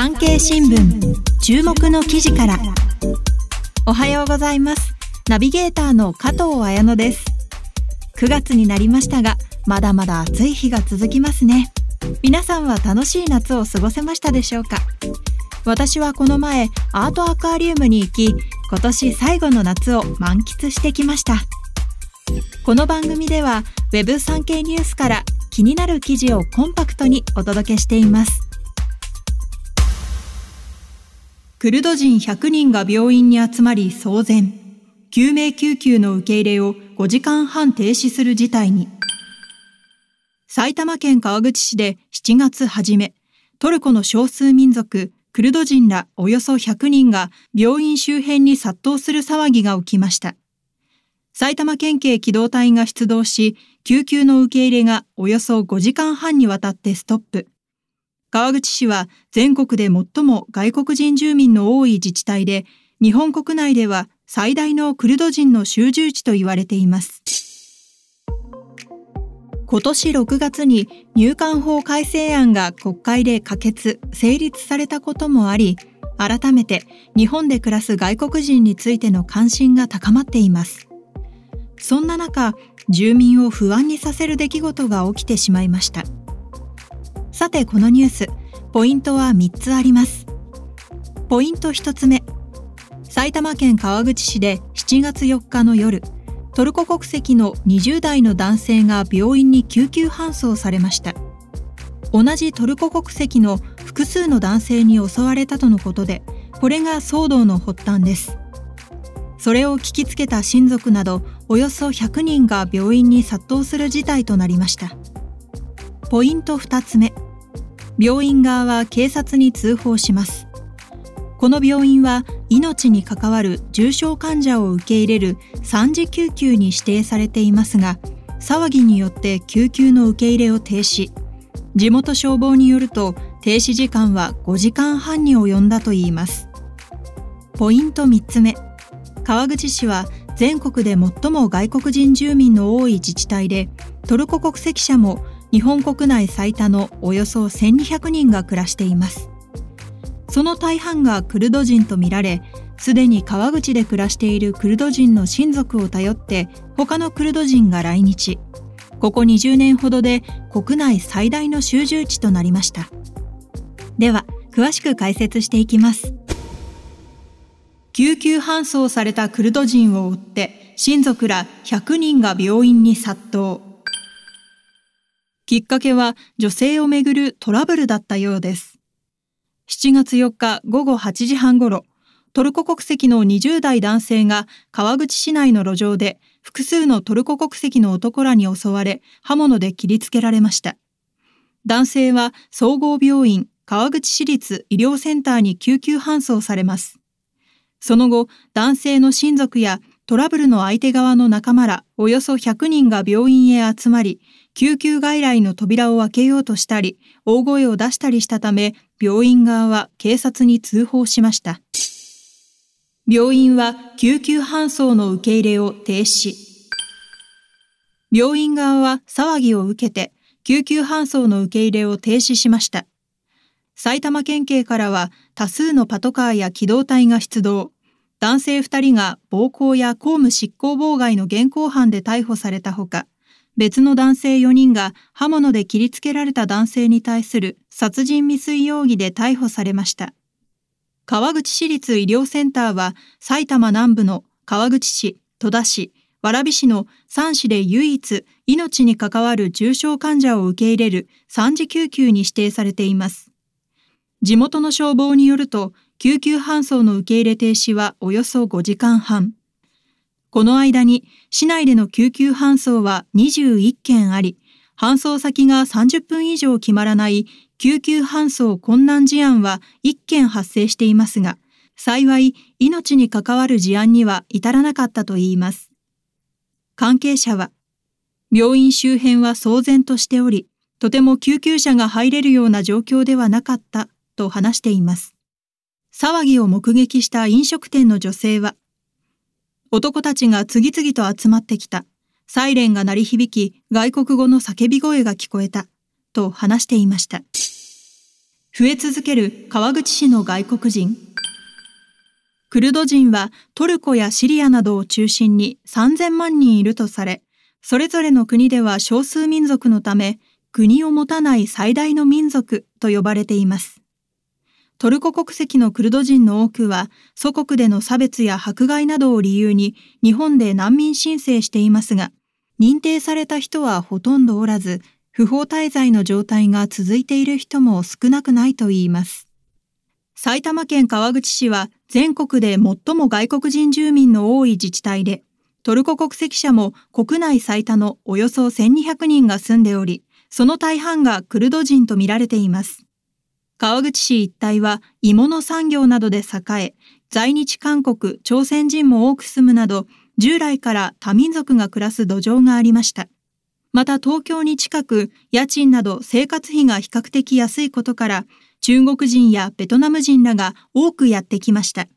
産経新聞注目の記事から。おはようございます。ナビゲーターの加藤彩乃です。9月になりましたがまだまだ暑い日が続きますね。皆さんは楽しい夏を過ごせましたでしょうか？私はこの前アートアクアリウムに行き今年最後の夏を満喫してきました。この番組では Web 産経ニュースから気になる記事をコンパクトにお届けしています。クルド人100人が病院に集まり騒然。救命救急の受け入れを5時間半停止する事態に。埼玉県川口市で7月初め、トルコの少数民族、クルド人らおよそ100人が病院周辺に殺到する騒ぎが起きました。埼玉県警機動隊が出動し、救急の受け入れがおよそ5時間半にわたってストップ。川口市は全国で最も外国人住民の多い自治体で、日本国内では最大のクルド人の集中地と言われています。今年6月に入管法改正案が国会で可決・成立されたこともあり、改めて日本で暮らす外国人についての関心が高まっています。そんな中、住民を不安にさせる出来事が起きてしまいました。さてこのニュース、ポイントは3つあります。ポイント1つ目。埼玉県川口市で7月4日の夜、トルコ国籍の20代の男性が病院に救急搬送されました。同じトルコ国籍の複数の男性に襲われたとのことで、これが騒動の発端です。それを聞きつけた親族などおよそ100人が病院に殺到する事態となりました。ポイント2つ目。病院側は警察に通報します。この病院は命に関わる重症患者を受け入れる3次救急に指定されていますが、騒ぎによって救急の受け入れを停止。地元消防によると停止時間は5時間半に及んだといいます。ポイント3つ目。川口市は全国で最も外国人住民の多い自治体で、トルコ国籍者も日本国内最多のおよそ1200人が暮らしています。その大半がクルド人とみられ、すでに川口で暮らしているクルド人の親族を頼って他のクルド人が来日。ここ20年ほどで国内最大の集中地となりました。では、詳しく解説していきます。救急搬送されたクルド人を追って親族ら100人が病院に殺到。きっかけは女性をめぐるトラブルだったようです。7月4日午後8時半ごろ、トルコ国籍の20代男性が川口市内の路上で複数のトルコ国籍の男らに襲われ刃物で切りつけられました。男性は総合病院川口市立医療センターに救急搬送されます。その後、男性の親族やトラブルの相手側の仲間らおよそ100人が病院へ集まり、救急外来の扉を開けようとしたり、大声を出したりしたため、病院側は警察に通報しました。病院は救急搬送の受け入れを停止。病院側は騒ぎを受けて、救急搬送の受け入れを停止しました。埼玉県警からは多数のパトカーや機動隊が出動。男性2人が暴行や公務執行妨害の現行犯で逮捕されたほか、別の男性4人が刃物で切りつけられた男性に対する殺人未遂容疑で逮捕されました。川口市立医療センターは埼玉南部の川口市、戸田市、蕨市の3市で唯一命に関わる重症患者を受け入れる3次救急に指定されています。地元の消防によると救急搬送の受け入れ停止はおよそ5時間半。この間に市内での救急搬送は21件あり、搬送先が30分以上決まらない救急搬送困難事案は1件発生していますが、幸い命に関わる事案には至らなかったといいます。関係者は、病院周辺は騒然としており、とても救急車が入れるような状況ではなかったと話しています。騒ぎを目撃した飲食店の女性は、男たちが次々と集まってきた。サイレンが鳴り響き、外国語の叫び声が聞こえた。と話していました。増え続ける川口市の外国人。クルド人はトルコやシリアなどを中心に3000万人いるとされ、それぞれの国では少数民族のため、国を持たない最大の民族と呼ばれています。トルコ国籍のクルド人の多くは、祖国での差別や迫害などを理由に日本で難民申請していますが、認定された人はほとんどおらず、不法滞在の状態が続いている人も少なくないといいます。埼玉県川口市は全国で最も外国人住民の多い自治体で、トルコ国籍者も国内最多のおよそ1200人が住んでおり、その大半がクルド人とみられています。川口市一帯は芋の産業などで栄え、在日韓国、朝鮮人も多く住むなど、従来から多民族が暮らす土壌がありました。また東京に近く、家賃など生活費が比較的安いことから、中国人やベトナム人らが多くやってきました。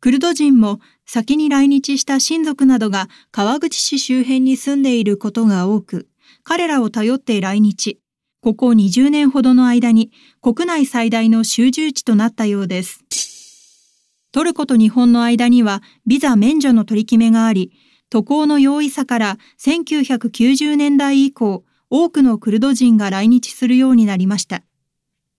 クルド人も先に来日した親族などが川口市周辺に住んでいることが多く、彼らを頼って来日。ここ20年ほどの間に国内最大の集中地となったようです。トルコと日本の間にはビザ免除の取り決めがあり、渡航の容易さから1990年代以降、多くのクルド人が来日するようになりました。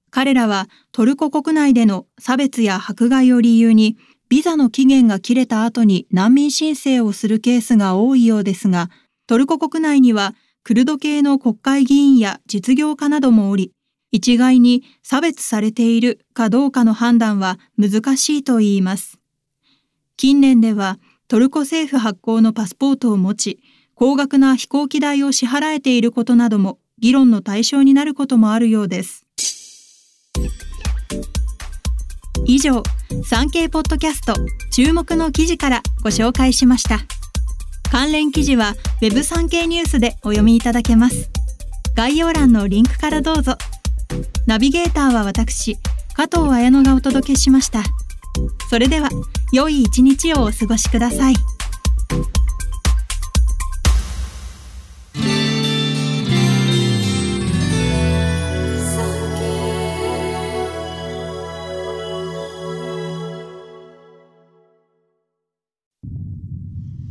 彼らはトルコ国内での差別や迫害を理由にビザの期限が切れた後に難民申請をするケースが多いようですが、トルコ国内にはクルド系の国会議員や実業家などもおり、一概に差別されているかどうかの判断は難しいと言います。近年ではトルコ政府発行のパスポートを持ち、高額な飛行機代を支払えていることなども議論の対象になることもあるようです。以上、産経ポッドキャスト注目の記事からご紹介しました。関連記事は Web 産経ニュースでお読みいただけます。概要欄のリンクからどうぞ。ナビゲーターは私、加藤綾乃がお届けしました。それでは、良い一日をお過ごしください。